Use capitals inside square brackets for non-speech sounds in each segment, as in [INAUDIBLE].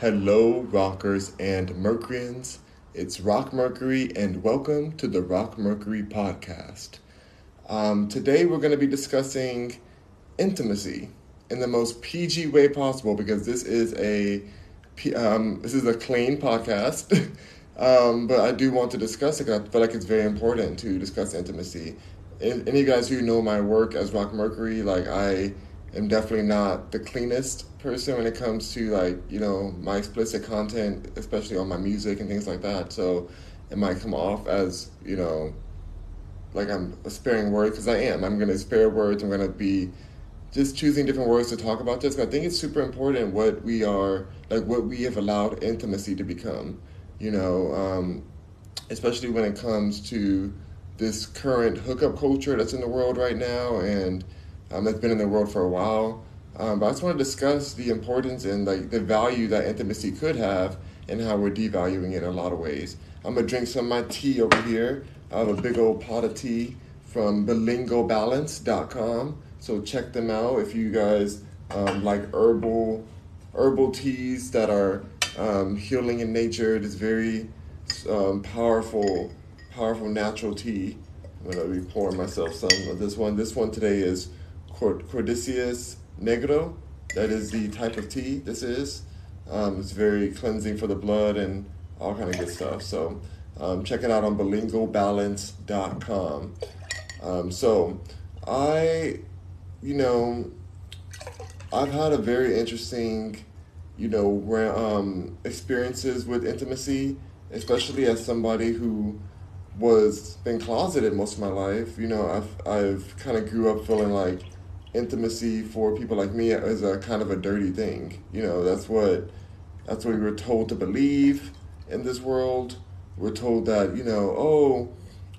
Hello, rockers and Mercuryans. It's Rock Mercury, and welcome to the Rock Mercury podcast. Um, today, we're going to be discussing intimacy in the most PG way possible because this is a um, this is a clean podcast. [LAUGHS] um, but I do want to discuss it. I feel like it's very important to discuss intimacy. Any guys who know my work as Rock Mercury, like I am definitely not the cleanest person when it comes to like you know my explicit content, especially on my music and things like that. So it might come off as you know like I'm sparing words because I am. I'm to spare words. I'm to be just choosing different words to talk about this. I think it's super important what we are like what we have allowed intimacy to become. You know, um, especially when it comes to this current hookup culture that's in the world right now and um, that's been in the world for a while. Um, but I just want to discuss the importance and like the value that intimacy could have and how we're devaluing it in a lot of ways. I'm gonna drink some of my tea over here. I have a big old pot of tea from bilingobalance.com. So check them out if you guys um, like herbal herbal teas that are um, healing in nature. It is very um, powerful, powerful natural tea. I'm gonna be pouring myself some of this one. This one today is Cordyceps negro. That is the type of tea this is. Um, it's very cleansing for the blood and all kind of good stuff. So um, check it out on bilingobalance.com. Um, so I, you know, I've had a very interesting, you know, um, experiences with intimacy, especially as somebody who was been closeted most of my life. You know, I've I've kind of grew up feeling like intimacy for people like me is a kind of a dirty thing. You know, that's what that's what we were told to believe in this world. We're told that you know, oh,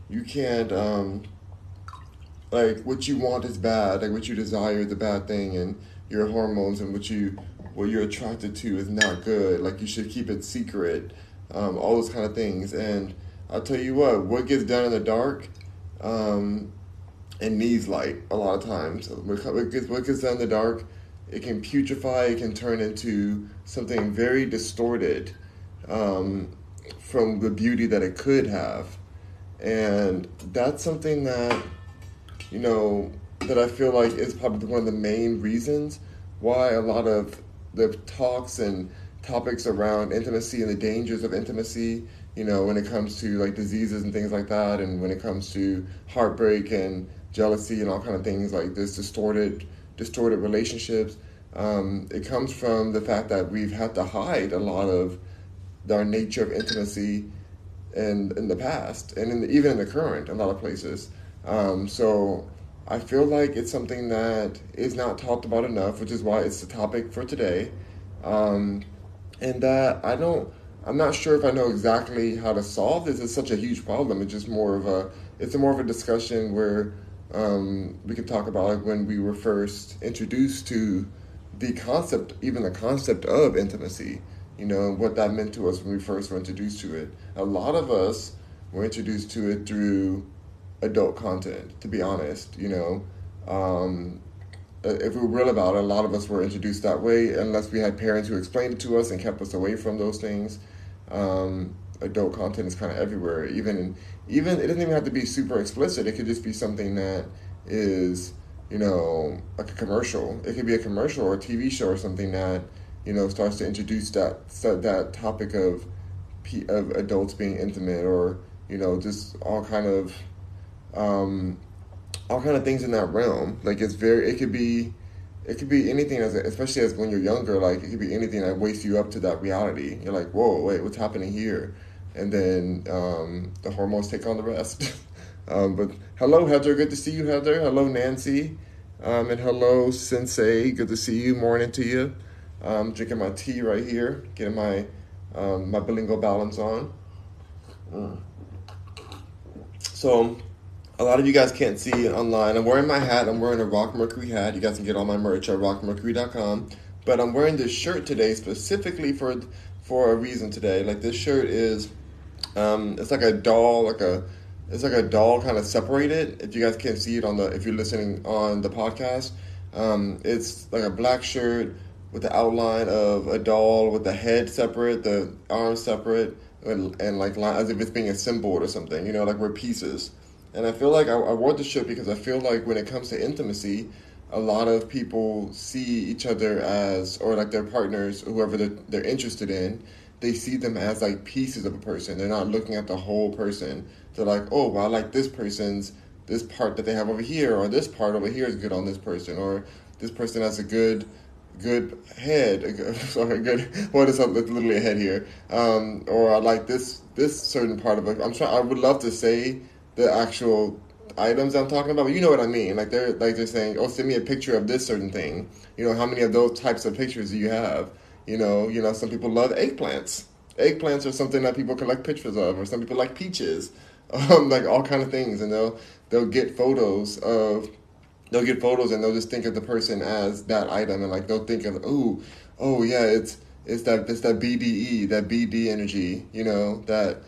you can't um, like what you want is bad, like what you desire is a bad thing, and your hormones and what you what you're attracted to is not good. Like you should keep it secret. Um, all those kind of things, and I'll tell you what, what gets done in the dark. Um, and needs light a lot of times. What gets, what gets in the dark, it can putrefy, it can turn into something very distorted um, from the beauty that it could have. And that's something that, you know, that I feel like is probably one of the main reasons why a lot of the talks and topics around intimacy and the dangers of intimacy, you know, when it comes to like diseases and things like that, and when it comes to heartbreak and jealousy and all kind of things like this distorted distorted relationships. Um, it comes from the fact that we've had to hide a lot of our nature of intimacy in in the past and in the, even in the current a lot of places. Um, so I feel like it's something that is not talked about enough, which is why it's the topic for today. Um, and that I don't, I'm not sure if I know exactly how to solve this. It's such a huge problem. It's just more of a, it's more of a discussion where um, we could talk about when we were first introduced to the concept, even the concept of intimacy, you know, what that meant to us when we first were introduced to it. A lot of us were introduced to it through adult content, to be honest, you know. Um, if we were real about it, a lot of us were introduced that way, unless we had parents who explained it to us and kept us away from those things. Um, adult content is kind of everywhere. Even even it doesn't even have to be super explicit. It could just be something that is you know like a commercial. It could be a commercial or a TV show or something that you know starts to introduce that that topic of of adults being intimate or you know just all kind of um, all kind of things in that realm. Like it's very it could be it could be anything as especially as when you're younger like it could be anything that wakes you up to that reality you're like whoa wait what's happening here and then um, the hormones take on the rest. [LAUGHS] um, but hello, Heather. Good to see you, Heather. Hello, Nancy. Um, and hello, Sensei. Good to see you. Morning to you. I'm drinking my tea right here, getting my um, my bilingual balance on. Mm. So, a lot of you guys can't see online. I'm wearing my hat. I'm wearing a Rock Mercury hat. You guys can get all my merch at rockmercury.com. But I'm wearing this shirt today specifically for for a reason today. Like this shirt is um, it's like a doll, like a it's like a doll kind of separated. If you guys can't see it on the if you're listening on the podcast, um, it's like a black shirt with the outline of a doll with the head separate, the arms separate, and, and like as if it's being assembled or something. You know, like we're pieces. And I feel like I, I wore the shirt because I feel like when it comes to intimacy, a lot of people see each other as, or like their partners, whoever they're, they're interested in, they see them as like pieces of a person. They're not looking at the whole person. They're like, oh, well, I like this person's this part that they have over here, or this part over here is good on this person, or this person has a good good head. [LAUGHS] A good, sorry, good. What is up? Literally a head here. Um, or I like this this certain part of it. I'm trying. I would love to say the actual items I'm talking about, but you know what I mean. Like they're like they're saying, "Oh, send me a picture of this certain thing." You know, how many of those types of pictures do you have? You know, you know, some people love eggplants. Eggplants are something that people collect pictures of, or some people like peaches, [LAUGHS] um, like all kind of things, and they'll they'll get photos of they'll get photos and they'll just think of the person as that item, and like they'll think of, oh, oh yeah, it's it's that it's that BDE, that BD energy, you know, that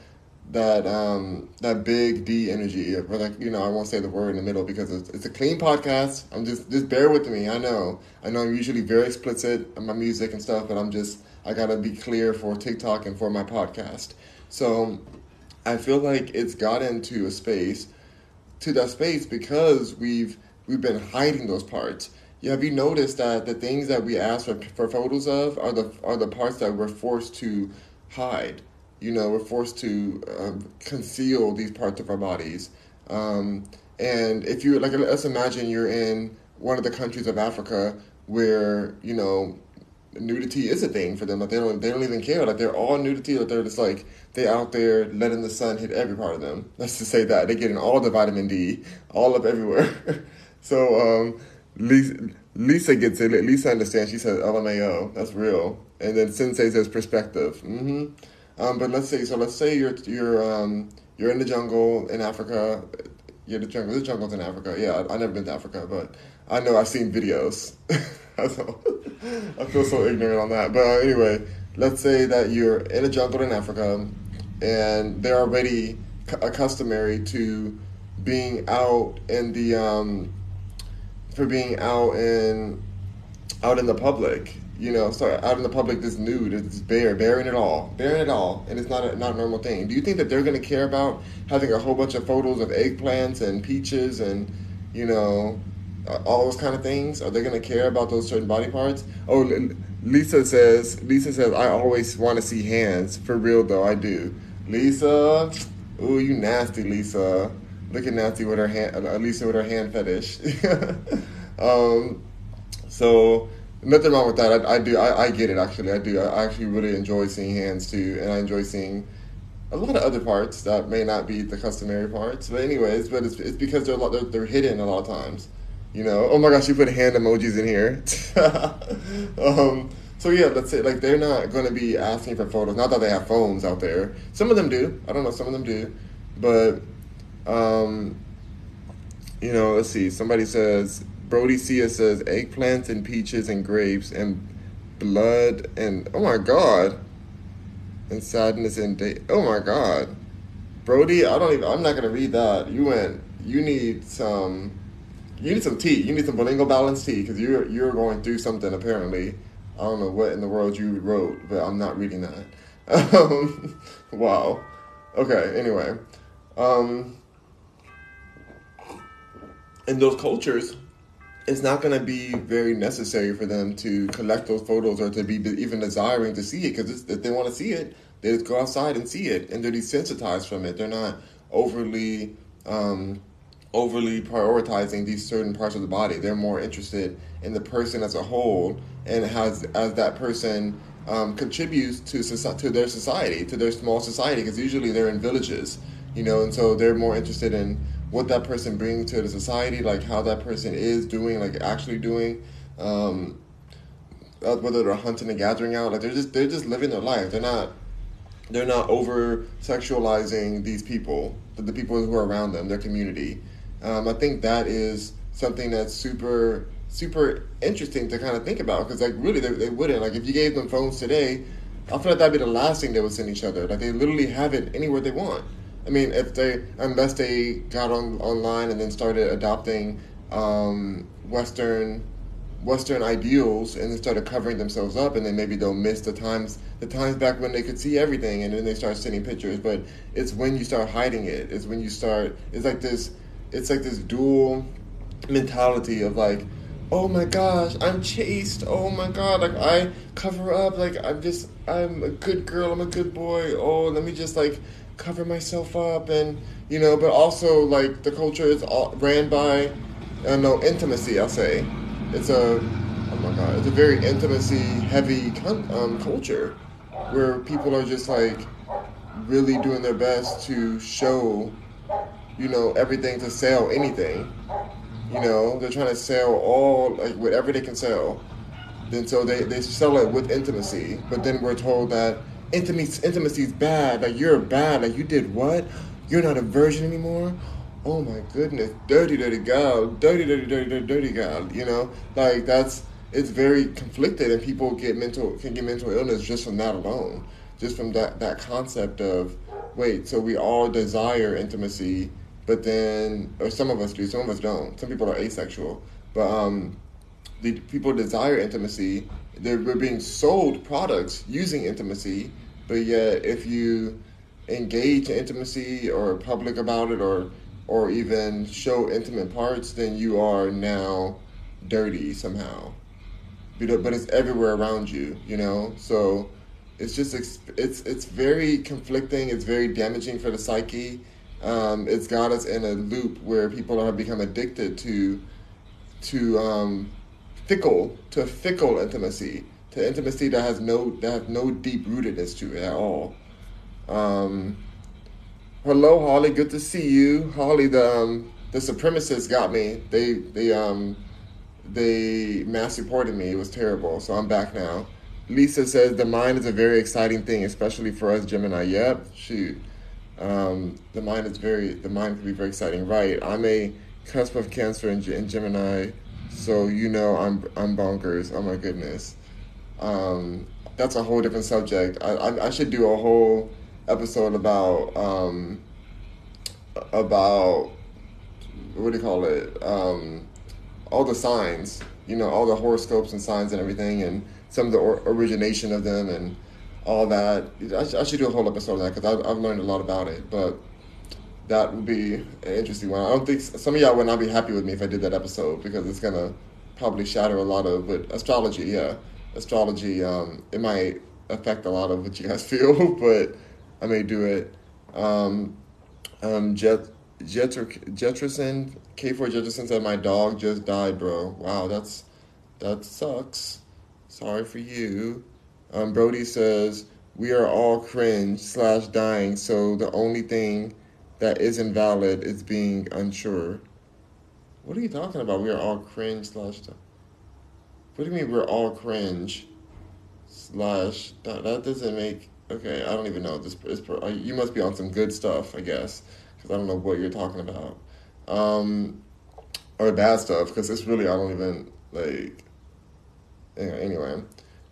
that um, that big D energy. Or like you know, I won't say the word in the middle because it's, it's, a clean podcast. I'm just just bear with me. I know I know I'm usually very explicit in my music and stuff, but I'm just I gotta be clear for TikTok and for my podcast. So I feel like it's got into a space to that space because we've we've been hiding those parts. Yeah, have you noticed that the things that we ask for, for photos of are the are the parts that we're forced to hide? You know, we're forced to um, conceal these parts of our bodies. Um, and if you like, let's imagine you're in one of the countries of Africa where you know nudity is a thing for them. Like they don't they don't even care. Like they're all nudity. Like they're just like they out there letting the sun hit every part of them. [LAUGHS] Let's just say that they're getting all the vitamin D all up everywhere. [LAUGHS] so um, Lisa, Lisa gets it. Lisa understands. She says LMAO. That's real. And then Sensei says perspective. Mm-hmm. Um, but let's say so. Let's say you're you're um, you're in the jungle in Africa. You're in the jungle. The jungles in Africa. Yeah, I, have never been to Africa, but I know I've seen videos. [LAUGHS] I feel so ignorant on that. But anyway, let's say that you're in a jungle in Africa, and they're already customary to being out in the um, for being out in out in the public you know, start out in the public this nude, it's bare, bearing it all, bearing it all, and it's not a, not a normal thing. Do you think that they're going to care about having a whole bunch of photos of eggplants and peaches and, you know, all those kind of things? Are they going to care about those certain body parts? Oh, Lisa says, Lisa says, I always want to see hands. For real though, I do. Lisa, ooh, you nasty, Lisa. Looking nasty with her hand, uh, Lisa with her hand fetish. [LAUGHS] um, so Nothing wrong with that. I, I do. I, I, get it. Actually, I do. I actually really enjoy seeing hands too, and I enjoy seeing a lot of other parts that may not be the customary parts. But anyways, but it's, it's because they're, they're they're hidden a lot of times. You know. Oh my gosh, you put hand emojis in here. [LAUGHS] um, so yeah, that's it. Like they're not going to be asking for photos. Not that they have phones out there. Some of them do. I don't know. Some of them do, but um, you know. Let's see. Somebody says Brody Sia says eggplants and peaches and grapes and blood and oh my god and sadness and day. Oh my god, Brody, I don't even. I'm not gonna read that. You went. You need some. You need some tea. You need some bilingual balance tea because you're you're going through something apparently. I don't know what in the world you wrote, but I'm not reading that. Um, [LAUGHS] wow. Okay. Anyway, um, in those cultures it's not going to be very necessary for them to collect those photos or to be even desiring to see it because if they want to see it, they just go outside and see it, and they're desensitized from it. They're not overly um, overly prioritizing these certain parts of the body. They're more interested in the person as a whole and has as that person um, contributes to to their society, to their small society, because usually they're in villages, you know, and so they're more interested in what that person brings to the society, like how that person is doing, like actually doing, um, uh, whether they're hunting and gathering out, like they're just they're just living their life. They're not they're not over sexualizing these people, the, the people who are around them, their community. Um, I think that is something that's super super interesting to kind of think about because like really they, they wouldn't like if you gave them phones today, I feel like that'd be the last thing they would send each other. Like they literally have it anywhere they want. I mean, if they unless they got on online and then started adopting um, Western Western ideals and they started covering themselves up, and then maybe they'll miss the times the times back when they could see everything, and then they start sending pictures. But it's when you start hiding it. It's when you start. It's like this. It's like this dual mentality of like, oh my gosh, I'm chaste. Oh my god, like I cover up. Like I'm just. I'm a good girl. I'm a good boy. Oh, let me just like cover myself up and you know. But also like the culture is all, ran by, uh, no intimacy. I'll say it's a oh my god, it's a very intimacy heavy um, culture where people are just like really doing their best to show, you know, everything to sell anything. You know, they're trying to sell all like whatever they can sell. Then so they, they sell it with intimacy, but then we're told that intimacy intimacy is bad. Like you're bad. Like you did what? You're not a virgin anymore oh my goodness, dirty, dirty girl, dirty, dirty, dirty, dirty, dirty girl. You know, like that's it's very conflicted, and people get mental can get mental illness just from that alone, just from that that concept of wait, so we all desire intimacy, but then or some of us do, some of us don't. Some people are asexual, but um, the people desire intimacy. They're we're being sold products using intimacy, but yet if you engage in intimacy or public about it or or even show intimate parts, then you are now dirty somehow. But it's everywhere around you, you know. So it's just it's it's very conflicting. It's very damaging for the psyche. Um, it's got us in a loop where people have become addicted to to um, fickle to fickle intimacy to intimacy that has no that has no deep rootedness to it at all. Um, Hello, Holly. Good to see you, Holly. The um, the supremacists got me. They they um they mass reported me. It was terrible. So I'm back now. Lisa says the mind is a very exciting thing, especially for us Gemini. Yep, shoot. Um, the mind is very the mind can be very exciting. Right. I'm a cusp of Cancer in Gemini, so you know I'm I'm bonkers. Oh my goodness. Um, that's a whole different subject. I, I, I should do a whole episode about um, about what do you call it? Um, all the signs, you know, all the horoscopes and signs and everything, and some of the or- origination of them and all that. I, I, should do a whole episode on that because I've, I've learned a lot about it. But that would be an interesting one. I don't think some of y'all would not be happy with me if I did that episode because it's gonna probably shatter a lot of. But astrology, yeah, astrology, um, it might affect a lot of what you guys [LAUGHS] feel, but I may do it. Um, um, Jet, Jeter, Jeterson, K4 Jeterson said, My dog just died, bro. Wow, that's that sucks. Sorry for you. Um, Brody says, We are all cringe slash dying, so the only thing that isn't valid is being unsure. What are you talking about? We are all cringe slash. What do you mean we're all cringe slash? That, that doesn't make Okay, I don't even know. This is you must be on some good stuff, I guess, because I don't know what you're talking about, um, or bad stuff. Because it's really I don't even like. Anyway,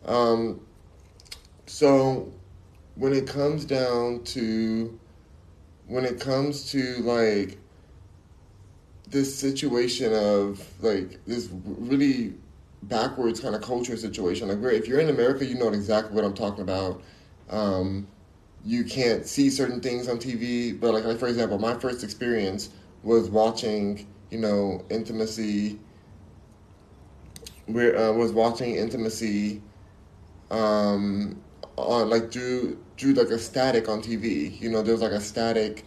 um, so when it comes down to when it comes to like this situation of like this really backwards kind of culture situation like if you're in america you know exactly what i'm talking about um, you can't see certain things on TV. But like, like for example, my first experience was watching, you know, intimacy. Where uh, was watching intimacy, um, on like drew drew like a static on TV. You know, there was like a static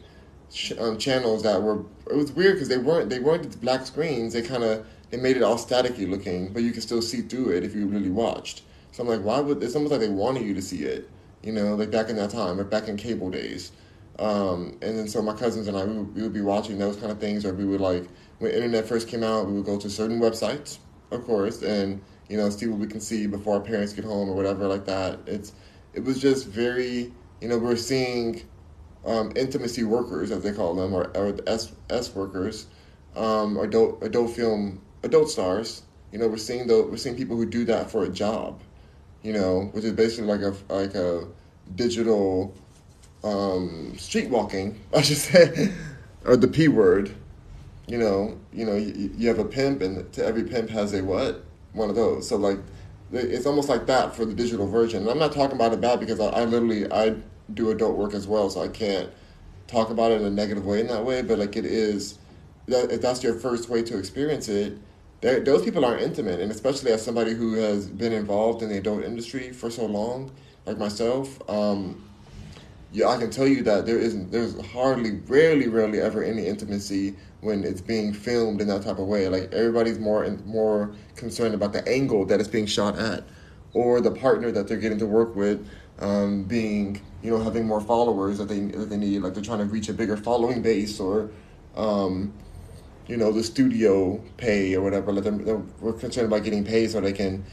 ch- um, channels that were. It was weird because they weren't they weren't black screens. They kind of they made it all staticky looking, but you could still see through it if you really watched. So I'm like, why would it's almost like they wanted you to see it you know, like back in that time, like back in cable days. Um, and then so my cousins and I, we would, we would be watching those kind of things, or we would like, when internet first came out, we would go to certain websites, of course, and, you know, see what we can see before our parents get home or whatever like that. It's, it was just very, you know, we're seeing um, intimacy workers, as they call them, or, or the S, S workers, um, adult, adult film, adult stars. You know, we're seeing the, we're seeing people who do that for a job you know, which is basically like a like a digital um, street walking, [LAUGHS] I should say, or the p word. You know, you know, you, you have a pimp, and to every pimp has a what? one of those. So like, it's almost like that for the digital version. And I'm not talking about it bad because I, I literally I do adult work as well, so I can't talk about it in a negative way in that way. But like it is, that if that's your first way to experience it, those people aren't intimate, and especially as somebody who has been involved in the adult industry for so long, like myself. Um, yeah, I can tell you that there isn't, there's hardly, rarely, rarely ever any intimacy when it's being filmed in that type of way. Like everybody's more and more concerned about the angle that it's being shot at, or the partner that they're getting to work with, um, being, you know, having more followers that they that they need. Like they're trying to reach a bigger following base, or, um, you know, the studio pay or whatever. Like they're, they're concerned about getting paid so they can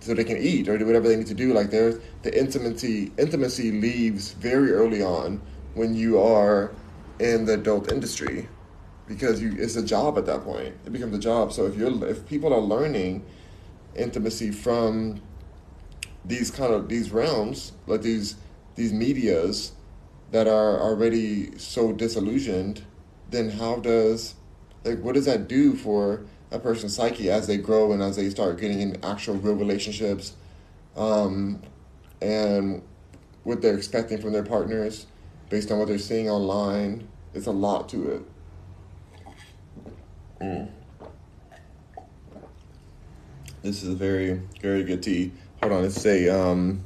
so they can eat or do whatever they need to do. Like there's the intimacy intimacy leaves very early on when you are in the adult industry because you it's a job at that point. It becomes a job. So if you're if people are learning intimacy from these kind of these realms, like these these medias that are already so disillusioned, then how does like what does that do for a person's psyche as they grow and as they start getting in actual real relationships um, and what they're expecting from their partners based on what they're seeing online it's a lot to it. Mm. this is a very very good tea. Hold on let's say um,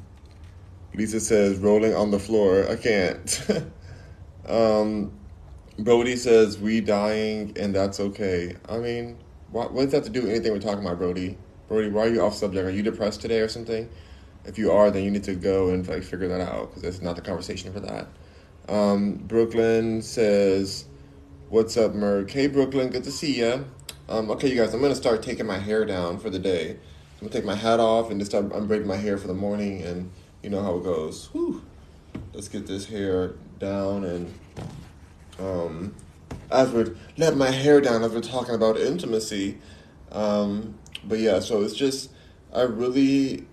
lisa says rolling on the floor. I can't. [LAUGHS] Um, brody says we dying and that's okay. I mean what, does that have to do with anything we're talking about, Brody? Brody, why are you off subject? Are you depressed today or something? If you are, then you need to go and like figure that out because it's not the conversation for that. Um, Brooklyn says, "What's up, Merc? Hey, Brooklyn, good to see ya." Um, okay, you guys, I'm gonna start taking my hair down for the day. I'm gonna take my hat off and just start unbraiding my hair for the morning, and you know how it goes. Whew. Let's get this hair down and um, as we're letting my hair down as we're talking about intimacy. Um, but yeah, so it's just I really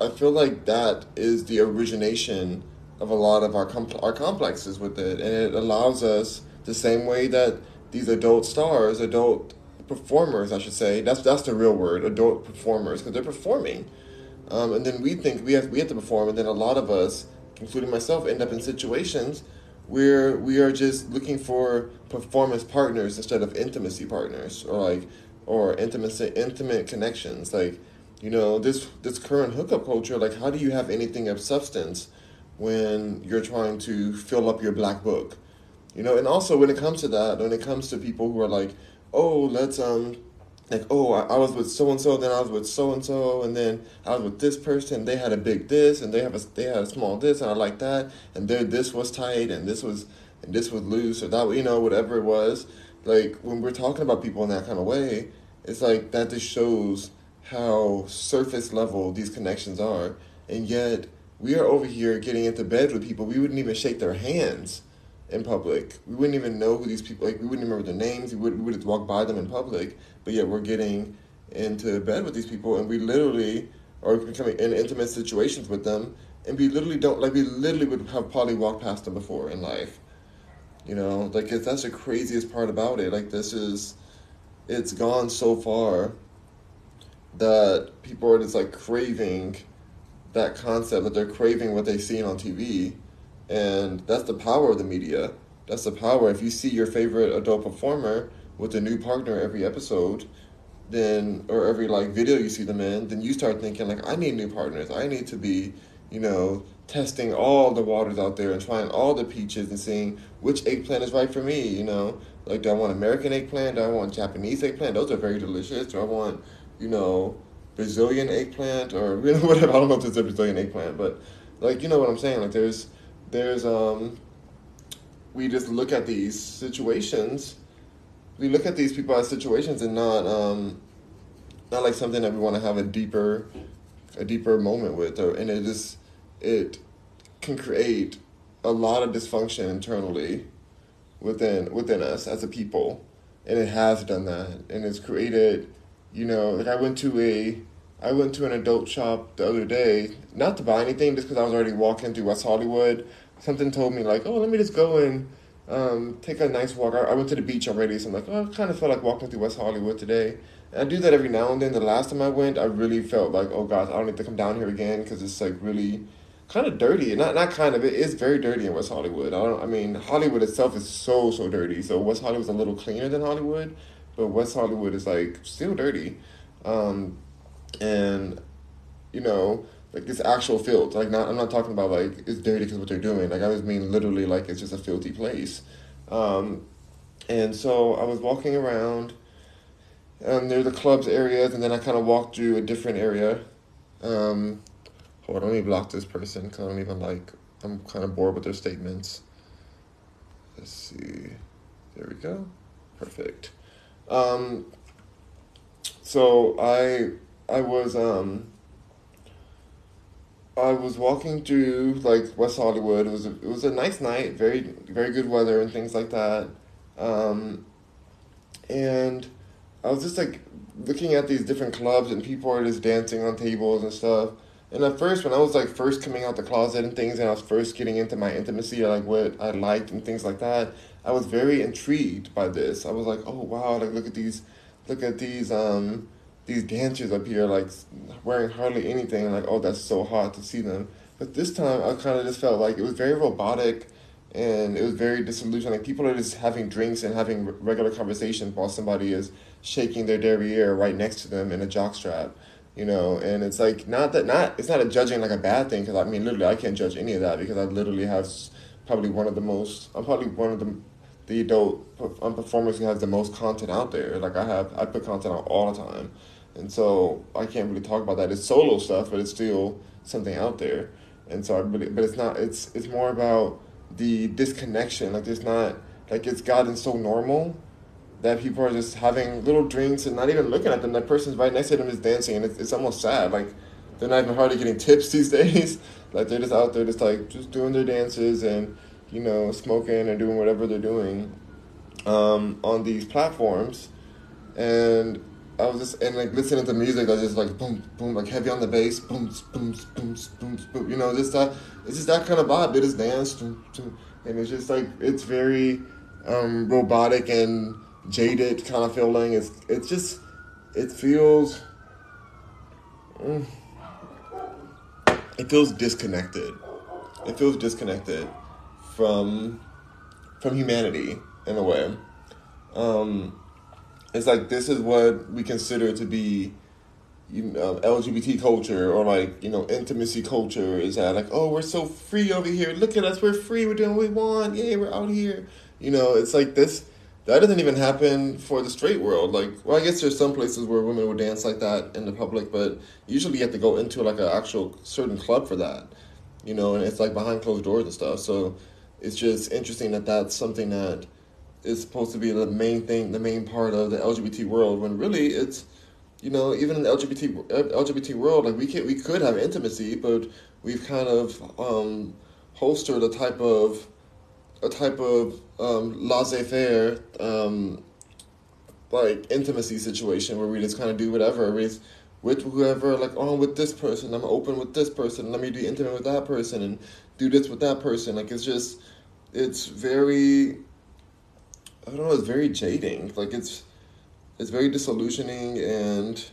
I feel like that is the origination of a lot of our com- our complexes with it, and it allows us the same way that these adult stars, adult performers, I should say, that's that's the real word, adult performers, because they're performing, um, and then we think we have we have to perform, and then a lot of us, including myself, end up in situations we're we are just looking for performance partners instead of intimacy partners or like or intimacy intimate connections. Like you know this this current hookup culture like how do you have anything of substance when you're trying to fill up your black book? You know and also when it comes to that when it comes to people who are like oh let's um like, oh, I, I was with so and so, then I was with so and so, and then I was with this person. They had a big this, and they have a they had a small this, and I like that, and their this was tight, and this was and this was loose, or that you know whatever it was. Like when we're talking about people in that kind of way, it's like that just shows how surface level these connections are, and yet we are over here getting into bed with people we wouldn't even shake their hands in public. We wouldn't even know who these people like. We wouldn't remember their names. We would we would just walk by them in public. But yet we're getting into bed with these people, and we literally are becoming in intimate situations with them, and we literally don't like. We literally would have probably walked past them before in life. You know, like it's, that's the craziest part about it. Like this is, it's gone so far that people are just like craving that concept that they're craving what they've seen on TV and that's the power of the media. That's the power. If you see your favorite adult performer with a new partner every episode, then or every like video you see them in, then you start thinking like I need new partners. I need to be, you know, testing all the waters out there and trying all the peaches and seeing which eggplant is right for me, you know. Like do I want American eggplant? Do I want Japanese eggplant? Those are very delicious. Do I want, you know, Brazilian eggplant or you [LAUGHS] know whatever. I don't know if it's a Brazilian eggplant, but like you know what I'm saying. Like there's there's um we just look at these situations. We look at these people as situations and not um not like something that we want to have a deeper a deeper moment with or and it just it can create a lot of dysfunction internally within within us as a people. And it has done that. And it's created you know like i went to a i went to an adult shop the other day not to buy anything just because i was already walking through west hollywood something told me like, oh, let me just go and um, take a nice walk. I, I, went to the beach already, so I'm like, oh, I kind of felt like walking through West Hollywood today. And I do that every now and then. The last time I went, I really felt like, oh gosh, I don't need to come down here again because it's like really kind of dirty. Not not kind of. It is very dirty in West Hollywood. I don't. I mean, Hollywood itself is so so dirty. So West Hollywood's a little cleaner than Hollywood, but West Hollywood is like still dirty. Um, and you know, like this actual filth. Like not. I'm not talking about like it's dirty because what they're doing. Like I just mean literally like it's just a filthy place. Um, and so I was walking around um, near the clubs areas, and then I kind of walked through a different area. Um, hold on, let me block this person because I don't even like. I'm kind of bored with their statements. Let's see. There we go. Perfect. Um, so I I was um I was walking through like West Hollywood. It was a, it was a nice night, very very good weather and things like that. Um, and I was just like looking at these different clubs and people are just dancing on tables and stuff. And at first, when I was like first coming out the closet and things, and I was first getting into my intimacy, like what I liked and things like that, I was very intrigued by this. I was like, oh wow, like look at these, look at these, um, these dancers up here, like wearing hardly anything. Like, oh, that's so hot to see them. But this time, I kind of just felt like it was very robotic and it was very disillusioned. Like people are just having drinks and having regular conversations while somebody is shaking their derriere right next to them in a jockstrap, you know. And it's like not that not it's not a judging like a bad thing because I mean literally I can't judge any of that because I literally have probably one of the most I'm probably one of the the adult um, performers who has the most content out there. Like I have I put content out all the time, and so I can't really talk about that. It's solo stuff, but it's still something out there. And so I really, but it's not. It's it's more about the disconnection. Like there's not like it's gotten so normal that people are just having little drinks and not even looking at them. That person's right next to them is dancing, and it's, it's almost sad. Like they're not even hardly getting [LAUGHS] tips these days. like they're just out there, just like just doing their dances and you know smoking and doing whatever they're doing um, on these platforms. And I was just and like listening to music. I was just like boom, boom, like heavy on the bass, boom, boom, boom, boom, boom. You know, just that. It's just that kind of vibe. They just dance, and it's just like it's very um, robotic and jaded kind of feeling. It's it's just it feels. Mm, it feels disconnected. It feels disconnected from from humanity in a way. Um, it's like this is what we consider to be you know, LGBT culture or like, you know, intimacy culture is that like, oh, we're so free over here. Look at us. We're free. We're doing what we want. Yeah, we're out here. You know, it's like this. That doesn't even happen for the straight world. Like, well, I guess there's some places where women would dance like that in the public, but usually you have to go into like an actual certain club for that, you know, and it's like behind closed doors and stuff. So it's just interesting that that's something that is supposed to be the main thing, the main part of the LGBT world, when really it's, you know, even in the LGBT LGBT world, like we can we could have intimacy, but we've kind of um, holstered a type of a type of um, laissez-faire um, like intimacy situation where we just kind of do whatever. With with whoever like oh I'm with this person I'm open with this person let me be intimate with that person and do this with that person like it's just it's very I don't know. It's very jading. Like it's it's very disillusioning and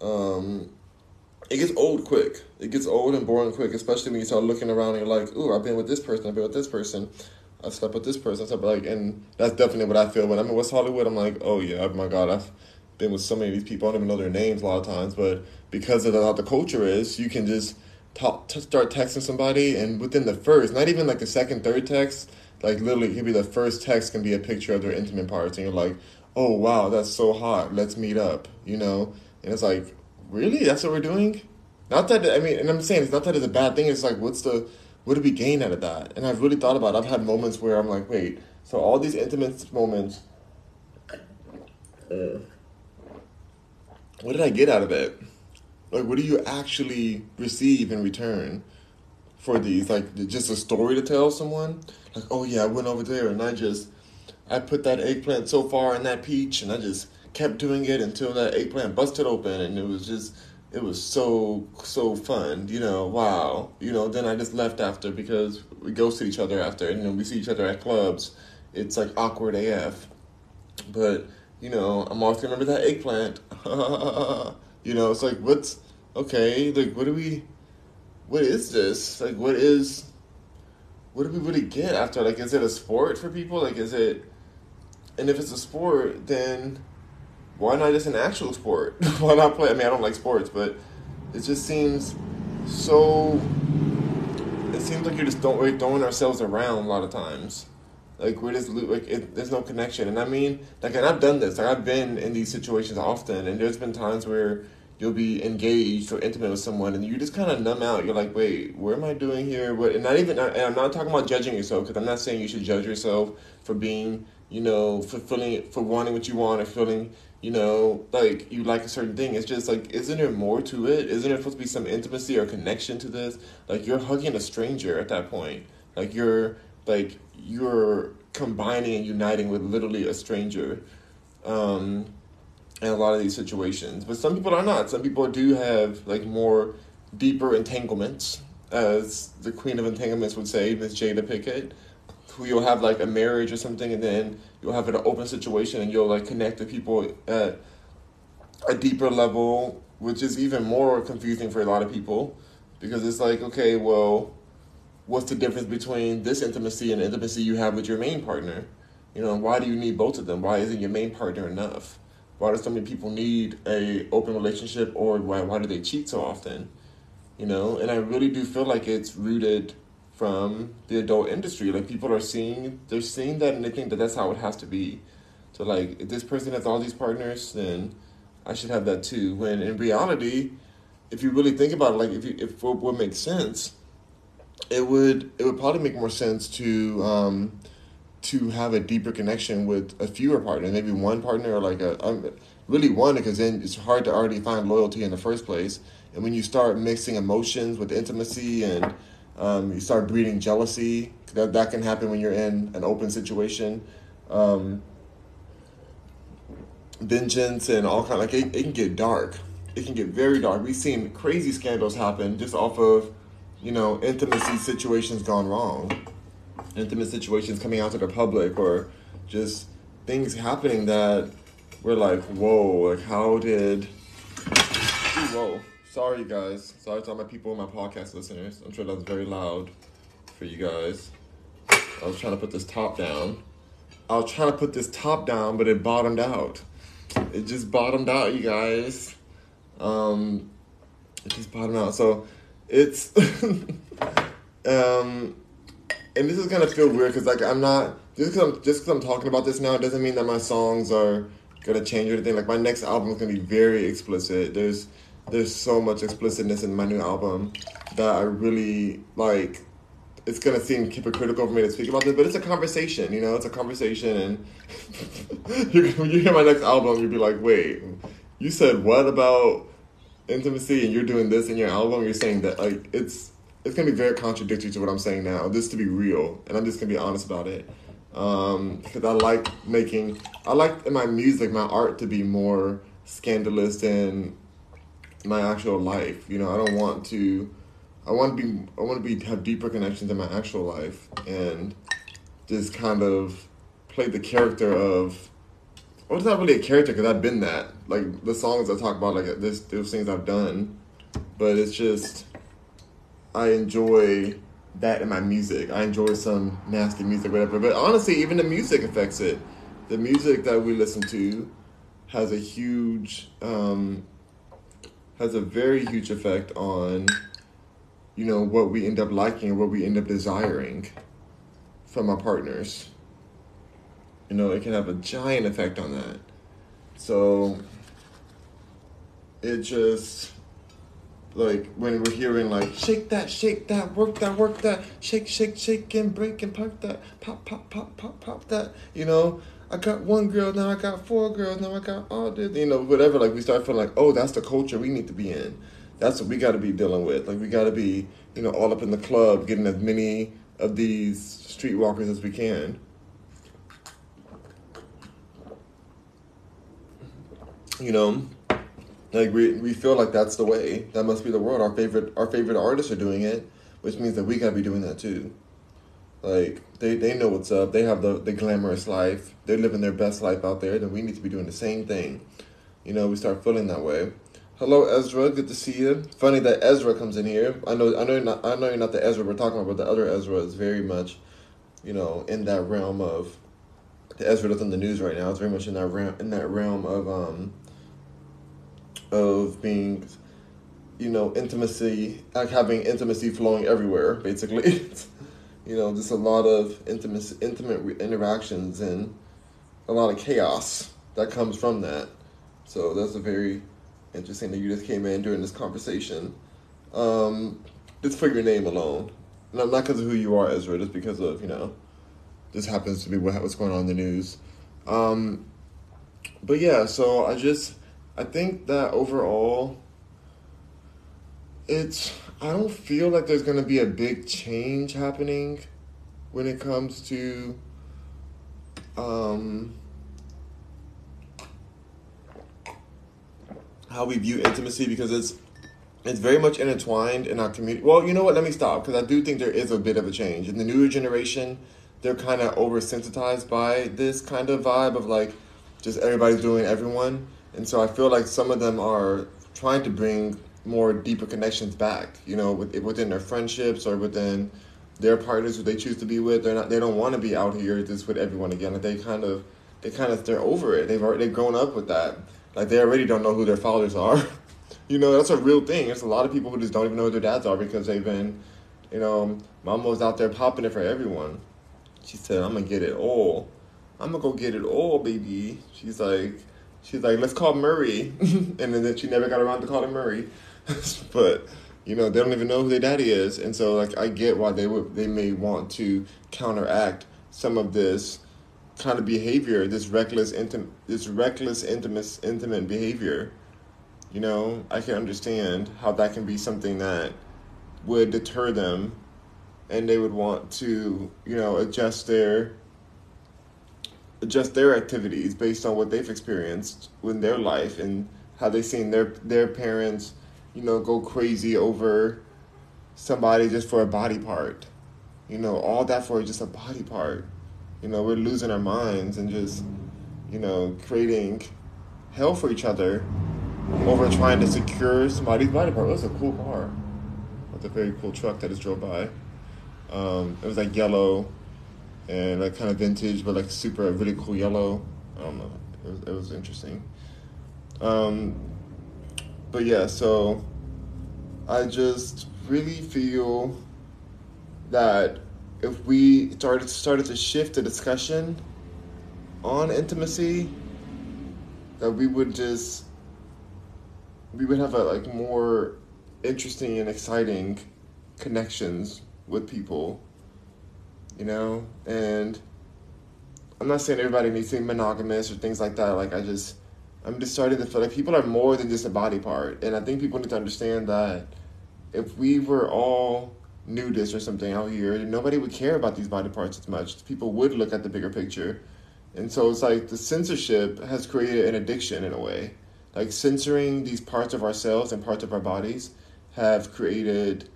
um, it gets old quick. It gets old and boring quick, especially when you start looking around and you're like, "Ooh, I've been with this person. I've been with this person. I slept with this person." I So like, and that's definitely what I feel when I'm in West Hollywood. I'm like, "Oh yeah, oh my God, I've been with so many of these people. I don't even know their names a lot of times, but because of how the culture is, you can just talk, t- start texting somebody, and within the first, not even like the second, third text, like literally, could be the first text can be a picture of their intimate parts, and you're like, "Oh wow, that's so hot. Let's meet up." You know, and it's like, really, that's what we're doing. Not that I mean, and I'm saying it's not that it's a bad thing. It's like, what's the what do we gain out of that? And I've really thought about. It. I've had moments where I'm like, wait, so all these intimate moments. Uh, what did I get out of it? Like, what do you actually receive in return for these? Like, just a story to tell someone? like, oh yeah, I went over there and I just, I put that eggplant so far in that peach and I just kept doing it until that eggplant busted open and it was just, it was so, so fun, you know, wow. You know, then I just left after because we ghosted each other after and know, we see each other at clubs. It's like awkward AF. But you know, I'm always gonna remember that eggplant. [LAUGHS] you know, it's like what's okay, like what do we what is this? Like what is what do we really get after? Like is it a sport for people? Like is it and if it's a sport, then why not just an actual sport? [LAUGHS] why not play? I mean, I don't like sports, but it just seems so. It seems like you're just don't, we're throwing ourselves around a lot of times. Like we're just like it, there's no connection, and I mean, like, and I've done this. Like I've been in these situations often, and there's been times where you'll be engaged or intimate with someone, and you just kind of numb out. You're like, wait, what am I doing here? What? And not even. And I'm not talking about judging yourself because I'm not saying you should judge yourself for being, you know, for feeling for wanting what you want or feeling you know, like you like a certain thing. It's just like, isn't there more to it? Isn't there supposed to be some intimacy or connection to this? Like you're hugging a stranger at that point. Like you're like you're combining and uniting with literally a stranger. Um, in a lot of these situations, but some people are not. Some people do have like more deeper entanglements, as the queen of entanglements would say, Miss Jada Pinkett, who you'll have like a marriage or something, and then you'll have an open situation, and you'll like connect to people at a deeper level, which is even more confusing for a lot of people, because it's like, okay, well, what's the difference between this intimacy and intimacy you have with your main partner? You know, and why do you need both of them? Why isn't your main partner enough? Why do so many people need a open relationship, or why why do they cheat so often? You know, and I really do feel like it's rooted from the adult industry. Like people are seeing, they're seeing that and they think that that's how it has to be. So like, if this person has all these partners, then I should have that too. When in reality, if you really think about it, like if you, if what would make sense, it would it would probably make more sense to um, to have a deeper connection with a fewer partner, maybe one partner or like a um, really one, because then it's hard to already find loyalty in the first place. And when you start mixing emotions with intimacy and um, you start breeding jealousy. That, that can happen when you're in an open situation. Um, vengeance and all kind of, like it, it can get dark. It can get very dark. We've seen crazy scandals happen just off of, you know, intimacy situations gone wrong, intimate situations coming out to the public, or just things happening that we're like, whoa, like how did, whoa Sorry, guys. Sorry to all my people, my podcast listeners. I'm sure that's very loud for you guys. I was trying to put this top down. I was trying to put this top down, but it bottomed out. It just bottomed out, you guys. Um, it just bottomed out. So it's [LAUGHS] um, and this is gonna feel weird because like I'm not just because I'm just because I'm talking about this now. It doesn't mean that my songs are gonna change or anything. Like my next album is gonna be very explicit. There's there's so much explicitness in my new album that I really like. It's gonna seem hypocritical for me to speak about this, but it's a conversation. You know, it's a conversation, and [LAUGHS] when you hear my next album, you'll be like, "Wait, you said what about intimacy, and you're doing this in your album? You're saying that like it's it's gonna be very contradictory to what I'm saying now. This to be real, and I'm just gonna be honest about it." Um, because I like making, I like in my music, my art to be more scandalous than my actual life. You know, I don't want to. I want to be. I want to be have deeper connections in my actual life and just kind of play the character of. Well, it's not really a character because I've been that. Like the songs I talk about, like this, those things I've done, but it's just I enjoy that in my music. I enjoy some nasty music, whatever. But honestly, even the music affects it. The music that we listen to has a huge um, has a very huge effect on you know what we end up liking what we end up desiring from our partners you know it can have a giant effect on that so it just like when we're hearing like shake that shake that work that work that shake shake shake and break and pop that pop pop pop pop pop that you know I got one girl, now I got four girls, now I got all this, you know, whatever. Like we start feeling like, oh, that's the culture we need to be in. That's what we got to be dealing with. Like we got to be, you know, all up in the club, getting as many of these streetwalkers as we can. You know, like we we feel like that's the way. That must be the world. Our favorite our favorite artists are doing it, which means that we got to be doing that too. Like they, they know what's up. They have the, the glamorous life. They're living their best life out there. Then we need to be doing the same thing. You know, we start feeling that way. Hello, Ezra. Good to see you. Funny that Ezra comes in here. I know, I know, not, I know you're not the Ezra we're talking about, but the other Ezra is very much, you know, in that realm of the Ezra that's in the news right now. It's very much in that realm, in that realm of um, of being, you know, intimacy, like having intimacy flowing everywhere, basically. [LAUGHS] you know, just a lot of intimate, intimate interactions and a lot of chaos that comes from that. So that's a very interesting that you just came in during this conversation. Um, just for your name alone, not not because of who you are, Ezra, just because of you know, this happens to be what, what's going on in the news. Um, but yeah, so I just I think that overall, it's I don't feel like there's gonna be a big change happening when it comes to um, how we view intimacy because it's it's very much intertwined in our community. Well, you know what? Let me stop because I do think there is a bit of a change in the newer generation. They're kind of oversensitized by this kind of vibe of like just everybody's doing everyone, and so I feel like some of them are trying to bring more deeper connections back. You know, with, within their friendships or within their partners who they choose to be with. They're not. They don't want to be out here just with everyone again. Like they kind of, they kind of, they're over it. They've already they've grown up with that. Like they already don't know who their fathers are. [LAUGHS] you know, that's a real thing. There's a lot of people who just don't even know who their dads are because they've been, you know, mom was out there popping it for everyone. She said, "I'm gonna get it all. I'm gonna go get it all, baby." She's like, she's like, "Let's call Murray," [LAUGHS] and then she never got around to calling Murray. [LAUGHS] but you know they don't even know who their daddy is, and so like I get why they would they may want to counteract some of this kind of behavior, this reckless intimate, this reckless intimate intimate behavior. You know, I can understand how that can be something that would deter them, and they would want to you know adjust their adjust their activities based on what they've experienced in their life and how they've seen their their parents you know, go crazy over somebody just for a body part. You know, all that for just a body part. You know, we're losing our minds and just, you know, creating hell for each other over trying to secure somebody's body part. That's a cool car. That's a very cool truck that just drove by. Um, it was like yellow and like kind of vintage, but like super, really cool yellow. I don't know. It was, it was interesting. Um, but yeah, so I just really feel that if we started started to shift the discussion on intimacy, that we would just we would have a like more interesting and exciting connections with people, you know, and I'm not saying everybody needs to be monogamous or things like that. Like I just I'm just starting to feel like people are more than just a body part, and I think people need to understand that if we were all nudists or something out here, nobody would care about these body parts as much. People would look at the bigger picture, and so it's like the censorship has created an addiction in a way. Like censoring these parts of ourselves and parts of our bodies have created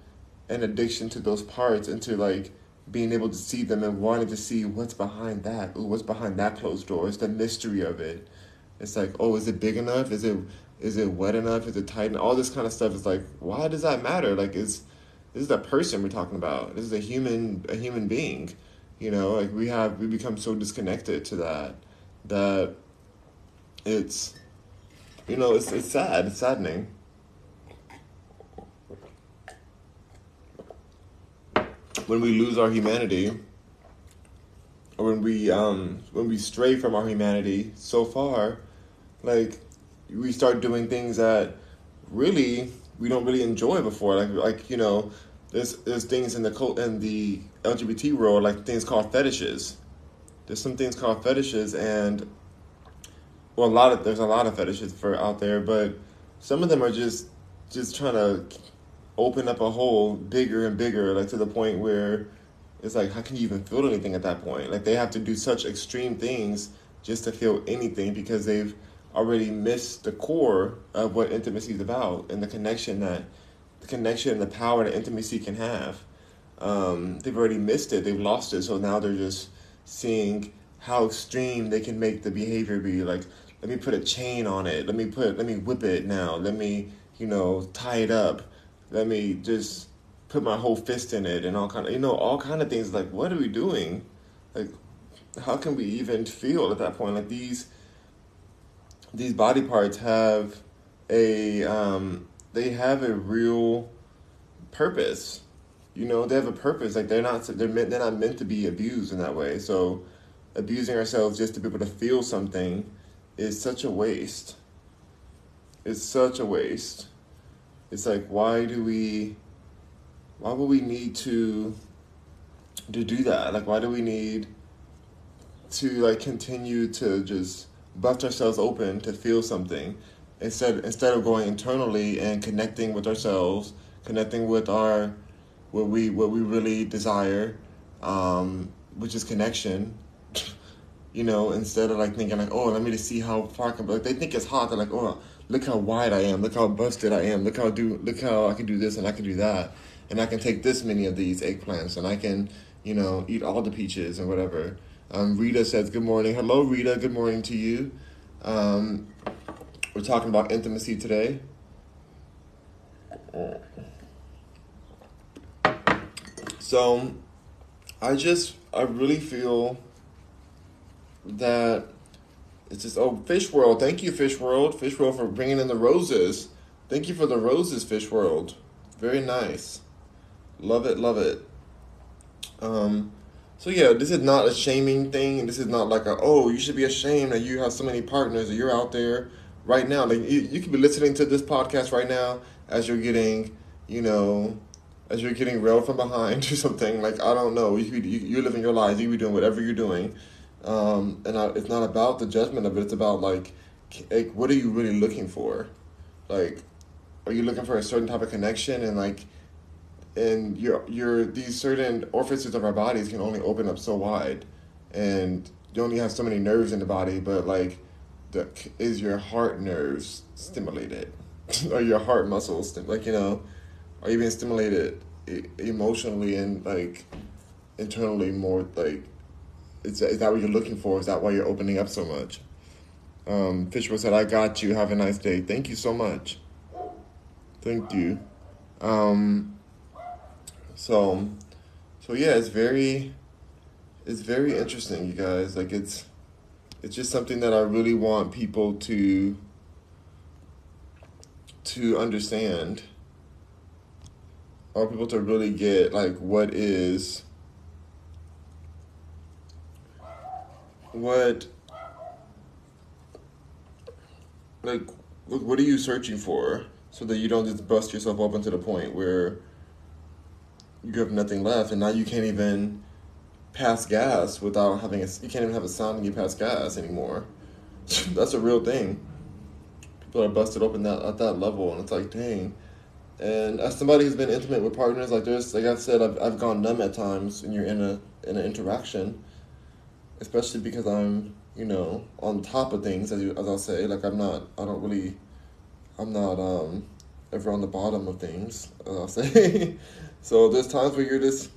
an addiction to those parts and to like being able to see them and wanting to see what's behind that. Ooh, what's behind that closed door? It's the mystery of it. It's like, oh, is it big enough? Is it is it wet enough? Is it tight? And all this kind of stuff is like, why does that matter? Like, is this is a person we're talking about? This is a human a human being. You know, like we have we become so disconnected to that that it's you know it's it's sad. It's saddening. When we lose our humanity, or when we um when we stray from our humanity so far like we start doing things that really we don't really enjoy before. Like like you know, there's there's things in the cult in the LGBT world like things called fetishes. There's some things called fetishes, and well, a lot of there's a lot of fetishes for out there, but some of them are just just trying to open up a hole bigger and bigger, like to the point where it's like, how can you even feel anything at that point? Like they have to do such extreme things just to feel anything because they've already missed the core of what intimacy is about and the connection that the connection and the power that intimacy can have. um, they've already missed it, they've lost it, so now they're just seeing how extreme they can make the behavior be. Like, let me put a chain on it. Let me put, let me whip it now. Let me, you know, tie it up. Let me just put my whole fist in it and all kind of, you know, all kind of things. Like, what are we doing? Like, how can we even feel at that point? Like these, these body parts have a, um, they have a real purpose you know they have a purpose like they're not they're meant they're not meant to be abused in that way so abusing ourselves just to be able to feel something is such a waste it's such a waste it's like why do we why would we need to to do that like why do we need to like continue to just bust ourselves open to feel something instead instead of going internally and connecting with ourselves connecting with our what we what we really desire, um, which is connection. [COUGHS] you know, instead of like thinking like, oh, let me just see how far I can. Like they think it's hot. They're like, oh, look how wide I am. Look how busted I am. Look how do look how I can do this and I can do that, and I can take this many of these eggplants and I can, you know, eat all the peaches and whatever. Um, Rita says, good morning. Hello, Rita. Good morning to you. Um, we're talking about intimacy today. So I just I really feel that it's just oh Fish World, thank you Fish World, Fish World for bringing in the roses. Thank you for the roses, Fish World. Very nice. Love it, love it. Um, so yeah, this is not a shaming thing. This is not like a oh you should be ashamed that you have so many partners that you're out there right now. Like you, you could be listening to this podcast right now as you're getting, you know, as you're getting railed from behind [LAUGHS] or something. Like I don't know, you, you you're living your life, you be doing whatever you're doing, um, and I, it's not about the judgment of it. It's about like, like what are you really looking for? Like, are you looking for a certain type of connection and like, and your your these certain orifices of our bodies can only open up so wide, and you only have so many nerves in the body, but like. The, is your heart nerves stimulated? [LAUGHS] or your heart muscles, like you know, are you being stimulated emotionally and like internally more like is, is that what you're looking for? Is that why you're opening up so much? Um, Fish World said I got you. Have a nice day. Thank you so much. Thank you. Um, so so yeah it's very it's very interesting you guys. Like it's it's just something that I really want people to to understand. I want people to really get like what is what like what are you searching for so that you don't just bust yourself open to the point where you have nothing left and now you can't even pass gas without having a you can't even have a sound when you pass gas anymore? [LAUGHS] That's a real thing. People are busted open that at that level and it's like dang. And as somebody who's been intimate with partners, like there's, like i've said, I've, I've gone numb at times when you're in a in an interaction, especially because I'm, you know, on top of things as you, as I'll say. Like I'm not, I don't really, I'm not um ever on the bottom of things. As I'll say. [LAUGHS] so there's times where you're just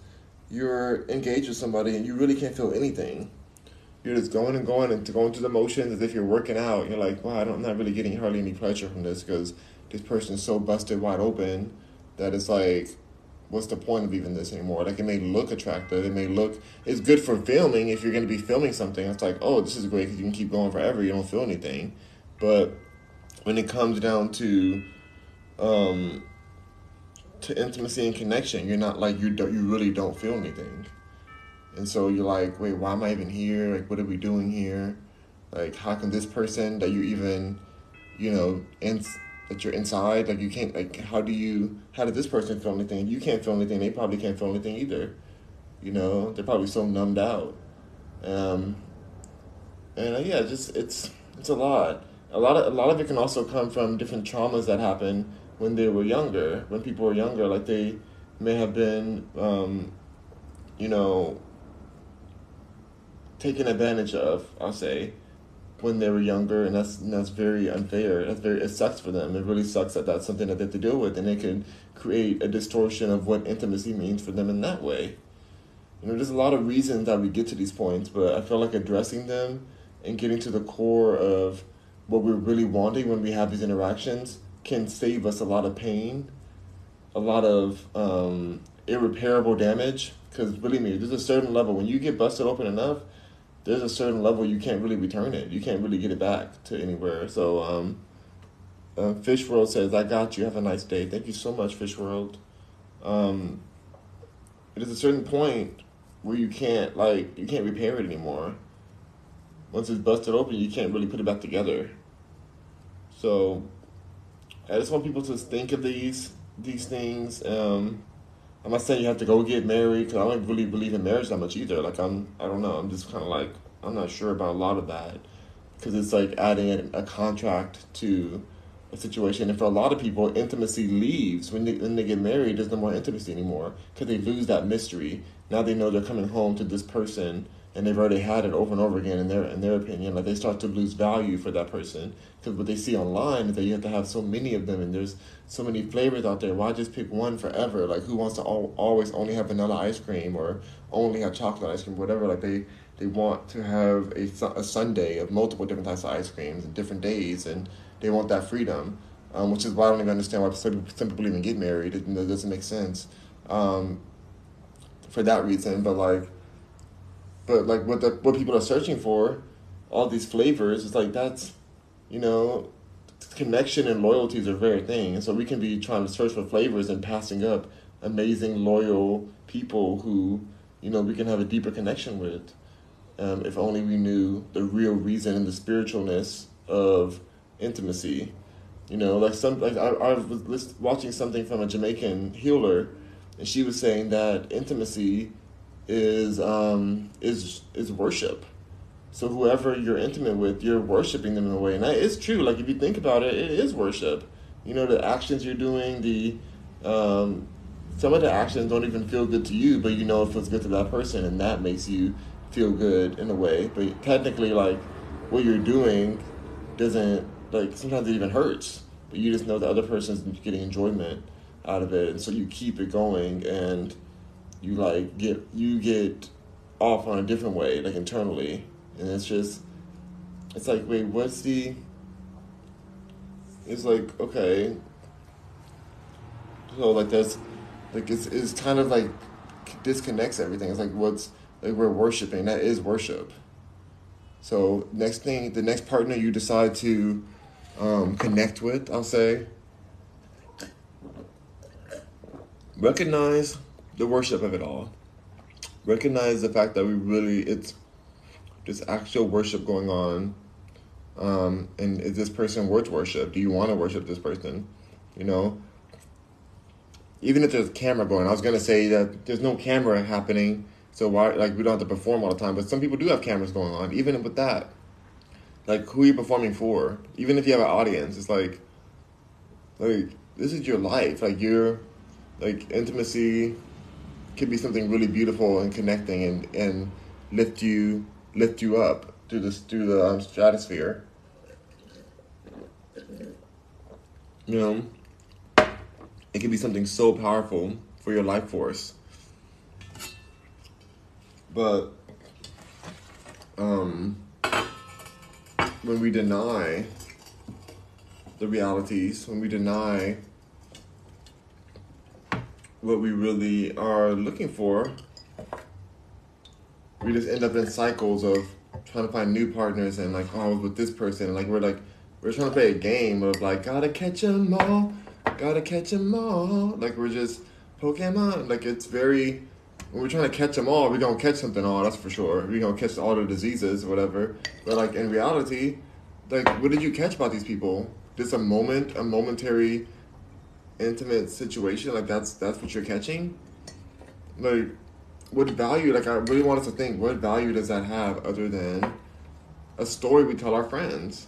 you're engaged with somebody and you really can't feel anything. You're just going and going and going through the motions as if you're working out. You're like, wow, I I'm not really getting hardly any pleasure from this because this person's so busted wide open that it's like what's the point of even this anymore? Like it may look attractive, it may look it's good for filming if you're going to be filming something. It's like oh this is great because you can keep going forever. You don't feel anything, but when it comes down to um to intimacy and connection, you're not like you don't you really don't feel anything, and so you're like wait why am I even here? Like what are we doing here? Like how can this person that you even you know in that you're inside. Like you can't like how do you how did this person feel anything? You can't feel anything. They probably can't feel anything either. You know, they're probably so numbed out. Um, and uh, yeah, just it's it's a lot. A lot of a lot of it can also come from different traumas that happen when they were younger. When people were younger, like they may have been, um, you know, taken advantage of. I'll say, when they were younger, and that's and that's very unfair. That's very it sucks for them. It really sucks that that's something that they have to deal with, and it can create a distortion of what intimacy means for them in that way. You know, there's a lot of reasons that we get to these points, but I feel like addressing them and getting to the core of what we're really wanting when we have these interactions can save us a lot of pain, a lot of um, irreparable damage. Because believe me, there's a certain level when you get busted open enough, there's a certain level you can't really return it. You can't really get it back to anywhere. So, um, uh, Fish World says, "I got you. Have a nice day. Thank you so much, Fish World." Um, there's a certain point where you can't like you can't repair it anymore. Once it's busted open, you can't really put it back together. So, I just want people to think of these these things. Um, I'm not saying you have to go get married because I don't really believe in marriage that much either. Like I'm, I don't know. I'm just kind of like I'm not sure about a lot of that because it's like adding a, contract to a situation. And for a lot of people, intimacy leaves when they when they get married. There's no more intimacy anymore because they lose that mystery. Now they know they're coming home to this person and they've already had it over and over again in their in their opinion. Like they start to lose value for that person because what they see online is that you have to have so many of them, and there's so many flavors out there. Why just pick one forever? Like who wants to al- always only have vanilla ice cream or only have chocolate ice cream, whatever? Like they they want to have a a sundae of multiple different types of ice creams and different days, and they want that freedom. Um, which is why I don't even understand why some people even get married. It, it doesn't make sense um, for that reason. But like but like what the what people are searching for, all these flavors, it's like that's, you know, connection and loyalties are very thing. And so we can be trying to search for flavors and passing up amazing, loyal people who, you know, we can have a deeper connection with. Um, if only we knew the real reason and the spiritualness of intimacy. You know, like some like I, I was watching something from a Jamaican healer, and she was saying that intimacy is um, is is worship. So whoever you're intimate with, you're worshiping them in a way, and that is true. Like if you think about it, it is worship. You know, the actions you're doing, the um, some of the actions don't even feel good to you, but you know it feels good to that person, and that makes you feel good in a way. But technically, like what you're doing doesn't like sometimes it even hurts, but you just know the other person's getting enjoyment out of it, and so you keep it going and you like get you get off on a different way, like internally, and it's just it's like wait, what's the? It's like okay, so like that's like it's it's kind of like disconnects everything. It's like what's like we're worshiping that is worship. So next thing, the next partner you decide to um, connect with, I'll say, recognize the worship of it all. Recognize the fact that we really, it's just actual worship going on. Um, and is this person worth worship? Do you want to worship this person? You know? Even if there's a camera going, I was to say that there's no camera happening, so why, like, we don't have to perform all the time, but some people do have cameras going on, even with that. Like, who are you performing for? Even if you have an audience, it's like, like, this is your life. Like, you're, like, intimacy, could be something really beautiful and connecting and, and lift you lift you up through this through the um, stratosphere. You know, it can be something so powerful for your life force. But um, when we deny the realities, when we deny what we really are looking for, we just end up in cycles of trying to find new partners and like, oh, I was with this person. And like, we're like, we're trying to play a game of like, gotta catch 'em all, gotta catch 'em all. Like, we're just Pokemon. Like, it's very, when we're trying to catch them all, we're gonna catch something all, that's for sure. We're gonna catch all the diseases or whatever. But like, in reality, like, what did you catch about these people? Just a moment, a momentary intimate situation, like that's that's what you're catching. Like, what value? Like, I really want us to think, what value does that have other than a story we tell our friends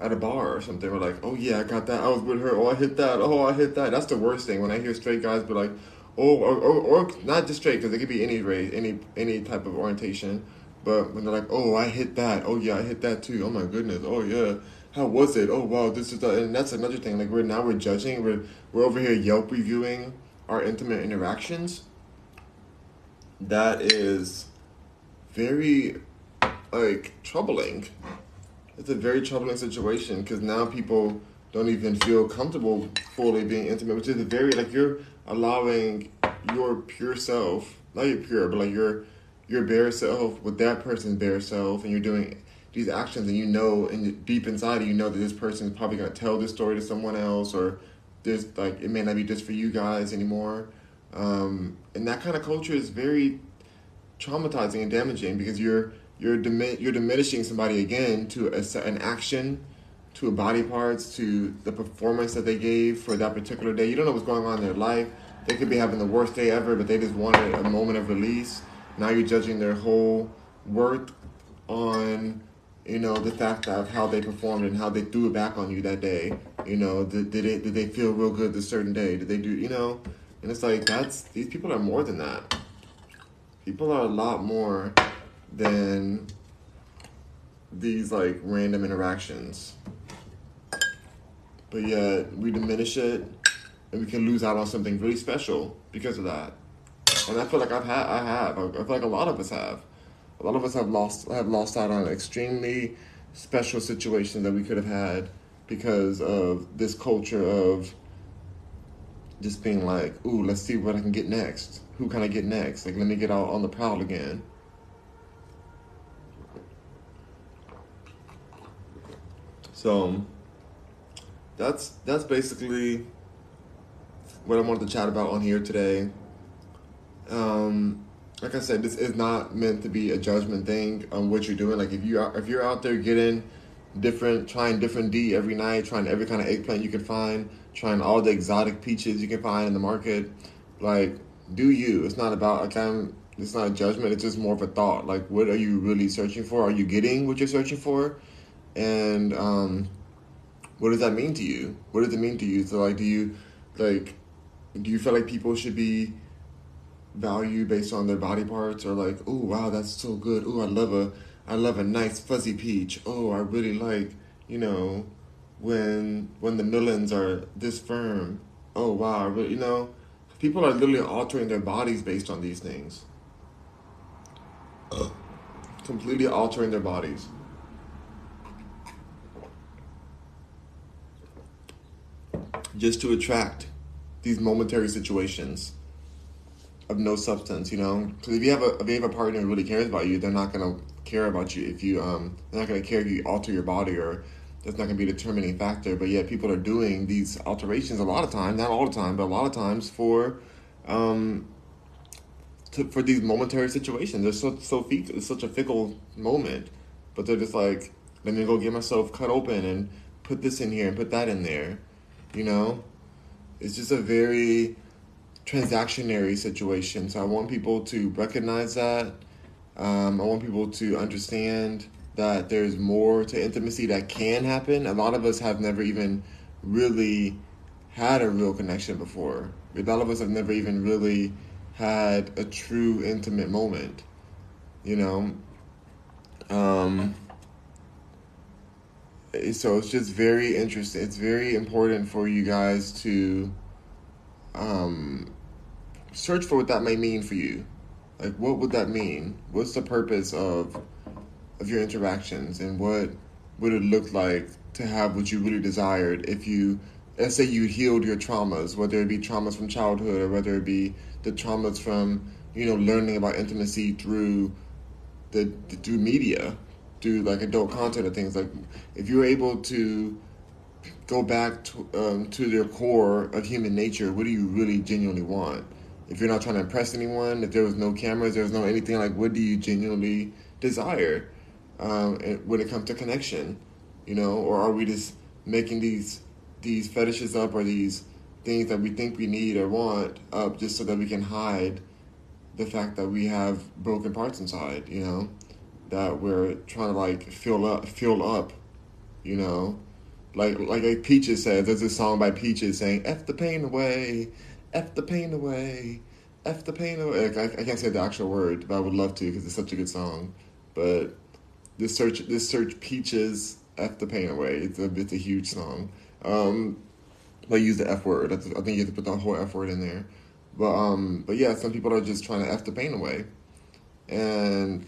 at a bar or something? We're like, oh yeah, I got that. I was with her. Oh, I hit that. Oh, I hit that. That's the worst thing when I hear straight guys be like, oh, or, or, or not just straight because it could be any race, any any type of orientation. But when they're like, "Oh, I hit that. Oh yeah, I hit that too. Oh my goodness. Oh yeah, how was it? Oh wow, this is the." And that's another thing. Like we're now we're judging. We're we're over here Yelp reviewing our intimate interactions. That is very like troubling. It's a very troubling situation because now people don't even feel comfortable fully being intimate, which is a very like you're allowing your pure self, not your pure, but like your your bare self with that person's bare self, and you're doing these actions, and you know, and deep inside, you know that this person is probably gonna tell this story to someone else, or this like it may not be just for you guys anymore. Um, and that kind of culture is very traumatizing and damaging because you're you're dimi- you're diminishing somebody again to a, an action, to a body parts, to the performance that they gave for that particular day. You don't know what's going on in their life. They could be having the worst day ever, but they just wanted a moment of release. Now you're judging their whole worth on, you know, the fact of how they performed and how they threw it back on you that day. You know, did, did it did they feel real good this certain day? Did they do you know? And it's like that's these people are more than that. People are a lot more than these like random interactions. But yet we diminish it and we can lose out on something really special because of that. And I feel like I've had I have. I feel like a lot of us have. A lot of us have lost have lost out on an extremely special situations that we could have had because of this culture of just being like, ooh, let's see what I can get next. Who can I get next? Like, let me get out on the prowl again. So that's that's basically what I wanted to chat about on here today. Um, like I said, this is not meant to be a judgment thing on what you're doing. Like if you are if you're out there getting different, trying different D every night, trying every kind of eggplant you can find, trying all the exotic peaches you can find in the market, like do you? It's not about like I'm. It's not a judgment. It's just more of a thought. Like, what are you really searching for? Are you getting what you're searching for? and um, what does that mean to you? What does it mean to you? So like, do you like, do you feel like people should be valued based on their body parts, or like, oh wow, that's so good. Oh, I love a, I love a nice fuzzy peach. Oh, I really like, you know, when when the melons are this firm. Oh wow, really, you know, people are literally altering their bodies based on these things. [COUGHS] Completely altering their bodies. just to attract these momentary situations of no substance, you know. Because if you have a if you have a partner who really cares about you, they're not gonna care about you if you um they're not gonna care if you alter your body or that's not gonna be a determining factor. But yet people are doing these alterations a lot of times, not all the time, but a lot of times for um to, for these momentary situations. They're so so fickle, it's such a fickle moment, but they're just like, let me go get myself cut open and put this in here and put that in there you know? It's just a very transactionary situation. So I want people to recognize that. Um, I want people to understand that there's more to intimacy that can happen. A lot of us have never even really had a real connection before. A lot of us have never even really had a true intimate moment. You know? Um, so it's just very interesting. It's very important for you guys to um, search for what that may mean for you. Like, what would that mean? What's the purpose of of your interactions, and what would it look like to have what you really desired if you, let's say, you healed your traumas, whether it be traumas from childhood or whether it be the traumas from you know learning about intimacy through the through media do like adult content or things like if you're able to go back to, um, to their core of human nature what do you really genuinely want if you're not trying to impress anyone if there was no cameras there was no anything like what do you genuinely desire um, when it comes to connection? You know or are we just making these these fetishes up or these things that we think we need or want up just so that we can hide the fact that we have broken parts inside you know? That we're trying to like fill up, fill up, you know, like like, like Peaches says. There's a song by Peaches saying "F the pain away, F the pain away, F the pain away." I, I can't say the actual word, but I would love to because it's such a good song. but this search this search peaches f the pain away. It's a it's a huge song. Um, they use the f word. I think you have to put the whole f word in there. But um, but yeah, some people are just trying to f the pain away, and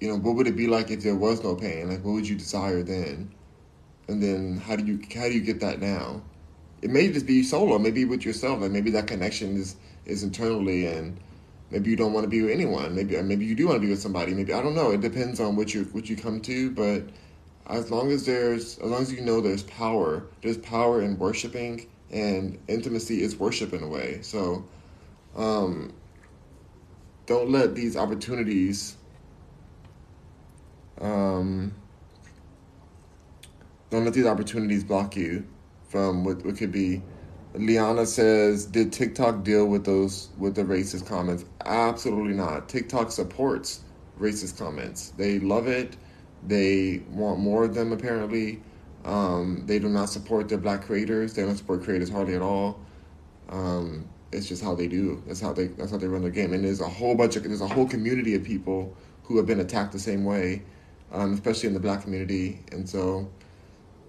you know, what would it be like if there was no pain? Like, what would you desire then? And then how do you how do you get that now? It may just be solo, maybe with yourself. and maybe that connection is is internally, and maybe you don't want to be with anyone. Maybe maybe you do want to be with somebody. Maybe I don't know. It depends on what you what you come to, but as long as there's as long as you know there's power, there's power in worshiping, and intimacy is worship in a way. So, um, don't let these opportunities um, don't let these opportunities block you from what, what could be. Liana says, "Did TikTok deal with those with the racist comments? Absolutely not. TikTok supports racist comments. They love it. They want more of them. Apparently, um, they do not support their black creators. They don't support creators hardly at all. Um, it's just how they do. That's how they. That's how they run their game. And there's a whole bunch of there's a whole community of people who have been attacked the same way um, especially in the black community. And so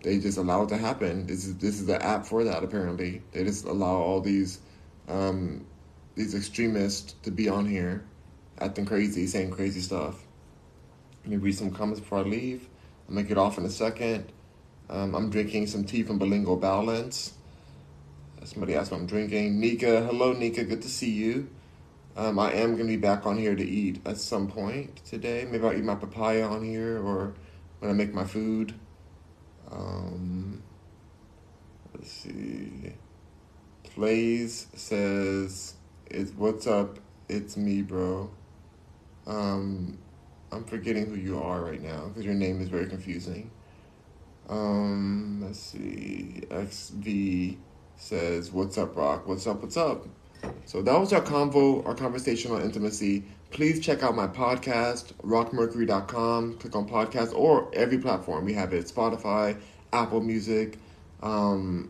they just allow it to happen. This is this is the app for that. Apparently, they just allow all these um, these extremists to be on here, acting crazy, saying crazy stuff. Let me read some comments before I leave. I'm gonna get off in a second. Um, I'm drinking some tea from Bilingual Balance. Somebody asked what I'm drinking. Nika, hello Nika, good to see you. Um, I am to be back on here to eat at some point today. Maybe I'll eat my papaya on here or when I make my food. Um, let's see. Plays says, "It's what's up? It's me, bro." Um, I'm forgetting who you are right now because your name is very confusing. Um, let's see. XV says, "What's up, Rock? What's up? What's up?" So that was our convo, our conversation on intimacy. Please check out my podcast, rockmercury.com. Click on podcast or every platform. We have it Spotify, Apple Music, um,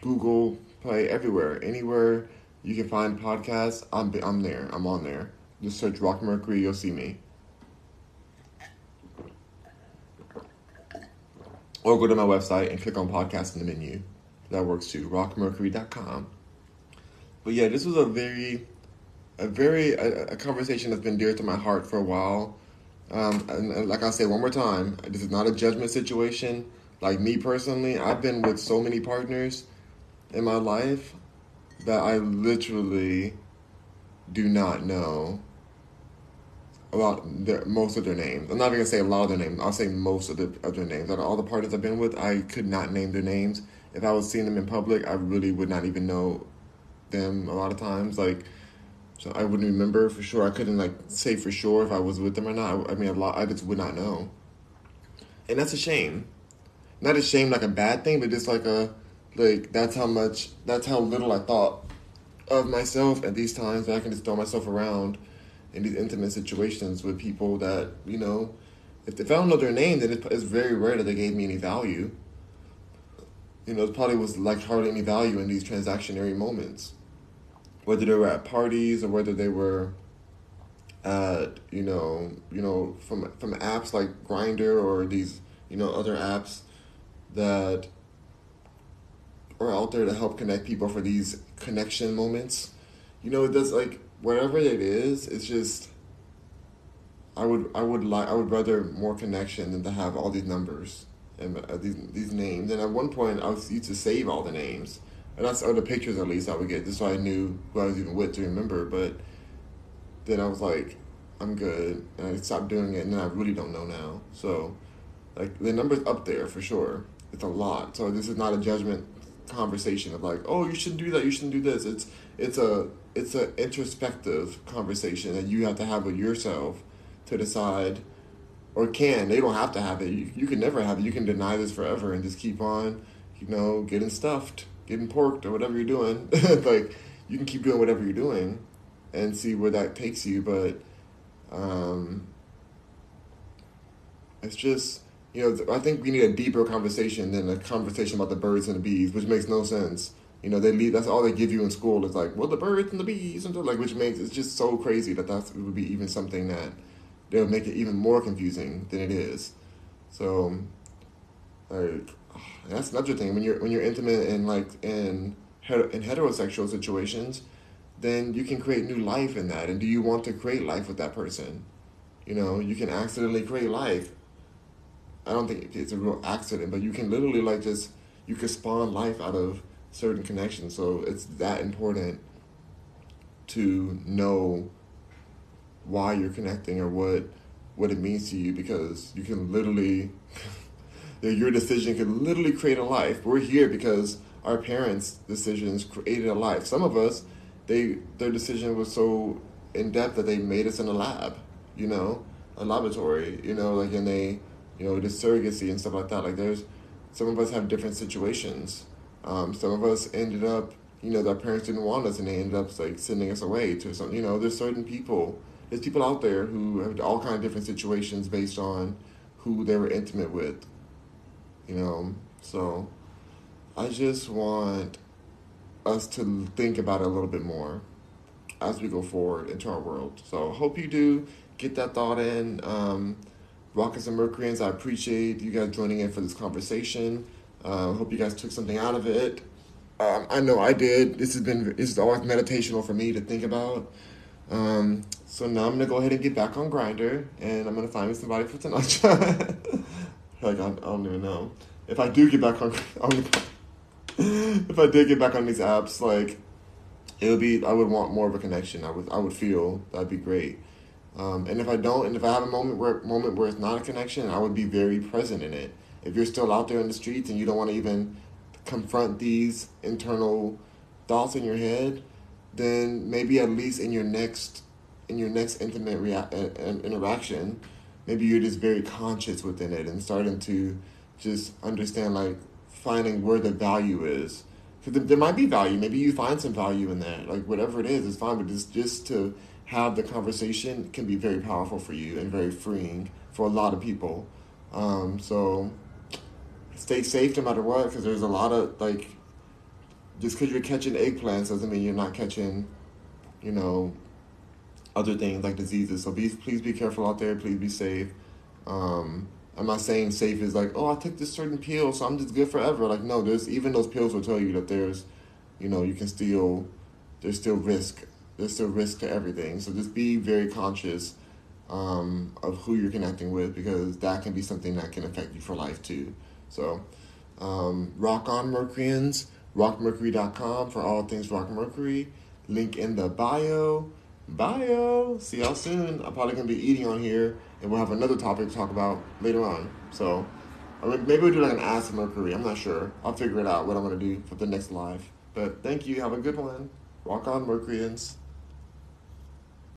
Google Play, everywhere. Anywhere you can find podcasts, I'm, I'm there. I'm on there. Just search Rock Mercury, you'll see me. Or go to my website and click on podcast in the menu. That works too. rockmercury.com. But yeah, this was a very, a very a, a conversation that's been dear to my heart for a while. Um, and, and like I say one more time, this is not a judgment situation. Like me personally, I've been with so many partners in my life that I literally do not know about their, most of their names. I'm not even gonna say a lot of their names. I'll say most of, the, of their names. Out of all the partners I've been with, I could not name their names. If I was seeing them in public, I really would not even know them a lot of times. Like, so I wouldn't remember for sure. I couldn't like say for sure if I was with them or not. I, I mean, a lot. I just would not know, and that's a shame. Not a shame like a bad thing, but just like a like that's how much that's how little I thought of myself at these times. That I can just throw myself around in these intimate situations with people that you know. If, if I don't know their name, then it's very rare that they gave me any value you know, it probably was like hardly any value in these transactionary moments whether they were at parties or whether they were at you know you know from from apps like Grindr or these you know other apps that are out there to help connect people for these connection moments. You know, it does like whatever it is, it's just I would I would like I would rather more connection than to have all these numbers and uh, these these names. And at one point, I was used to save all the names and that's or the pictures at least I would get just so I knew who I was even with to remember. But then I was like, I'm good, and I stopped doing it, and I really don't know now. So, like the number's up there for sure. It's a lot. So this is not a judgment conversation of like, oh, you shouldn't do that, you shouldn't do this. It's it's a it's an introspective conversation that you have to have with yourself to decide or can they don't have to have it you, you can never have it you can deny this forever and just keep on you know getting stuffed getting porked or whatever you're doing. [LAUGHS] like you can keep doing whatever you're doing and see where that takes you, but um, it's just you know I think we need a deeper conversation than a conversation about the birds and the bees, which makes no sense. You know, they leave. That's all they give you in school. Is like, well, the birds and the bees, and like, which makes it's just so crazy that that would be even something that they would make it even more confusing than it is. So, like, that's another thing when you're when you're intimate in like in in heterosexual situations, then you can create new life in that. And do you want to create life with that person? You know, you can accidentally create life. I don't think it's a real accident, but you can literally like just you can spawn life out of certain connections. So it's that important to know why you're connecting or what what it means to you because you can literally [LAUGHS] your decision can literally create a life. We're here because our parents' decisions created a life. Some of us, they their decision was so in depth that they made us in a lab, you know, a laboratory, you know, like and they, you know, the surrogacy and stuff like that. Like there's some of us have different situations. Um, some of us ended up, you know, their parents didn't want us and they ended up like sending us away to some, you know, there's certain people, there's people out there who have all kind of different situations based on who they were intimate with, you know, so I just want us to think about it a little bit more as we go forward into our world. So hope you do get that thought in. Um, Rockets and Mercuryans, I appreciate you guys joining in for this conversation. Uh, hope you guys took something out of it. Um, I know I did. This has been this is always meditational for me to think about. Um, so now I'm gonna go ahead and get back on Grindr, and I'm gonna find me somebody for tonight. [LAUGHS] like I, I, don't even know if I do get back on. [LAUGHS] on if I did get back on these apps, like it would be, I would want more of a connection. I would, I would feel that'd be great. Um, and if I don't, and if I have a moment where moment where it's not a connection, I would be very present in it. If you're still out there in the streets and you don't want to even confront these internal thoughts in your head, then maybe at least in your next in your next intimate rea- interaction, maybe you're just very conscious within it and starting to just understand like finding where the value is. Because there might be value. Maybe you find some value in that. Like whatever it is, it's fine. But just just to have the conversation can be very powerful for you and very freeing for a lot of people. Um, so stay safe no matter what, because there's a lot of like. Just because you're catching eggplants doesn't mean you're not catching, you know, other things like diseases. So be please be careful out there. Please be safe. Um, I'm not saying safe is like, oh, I took this certain pill, so I'm just good forever. Like, no, there's even those pills will tell you that there's, you know, you can still, there's still risk. There's still risk to everything. So just be very conscious um, of who you're connecting with because that can be something that can affect you for life too. So, um, rock on Mercuryans, rockmercury.com for all things Rock Mercury. Link in the bio. Bio. See y'all soon. I'm probably going to be eating on here and we'll have another topic to talk about later on. So, maybe we'll do like an Ask Mercury. I'm not sure. I'll figure it out what I'm gonna do for the next live. But thank you. Have a good one. Rock on, Mercuryans.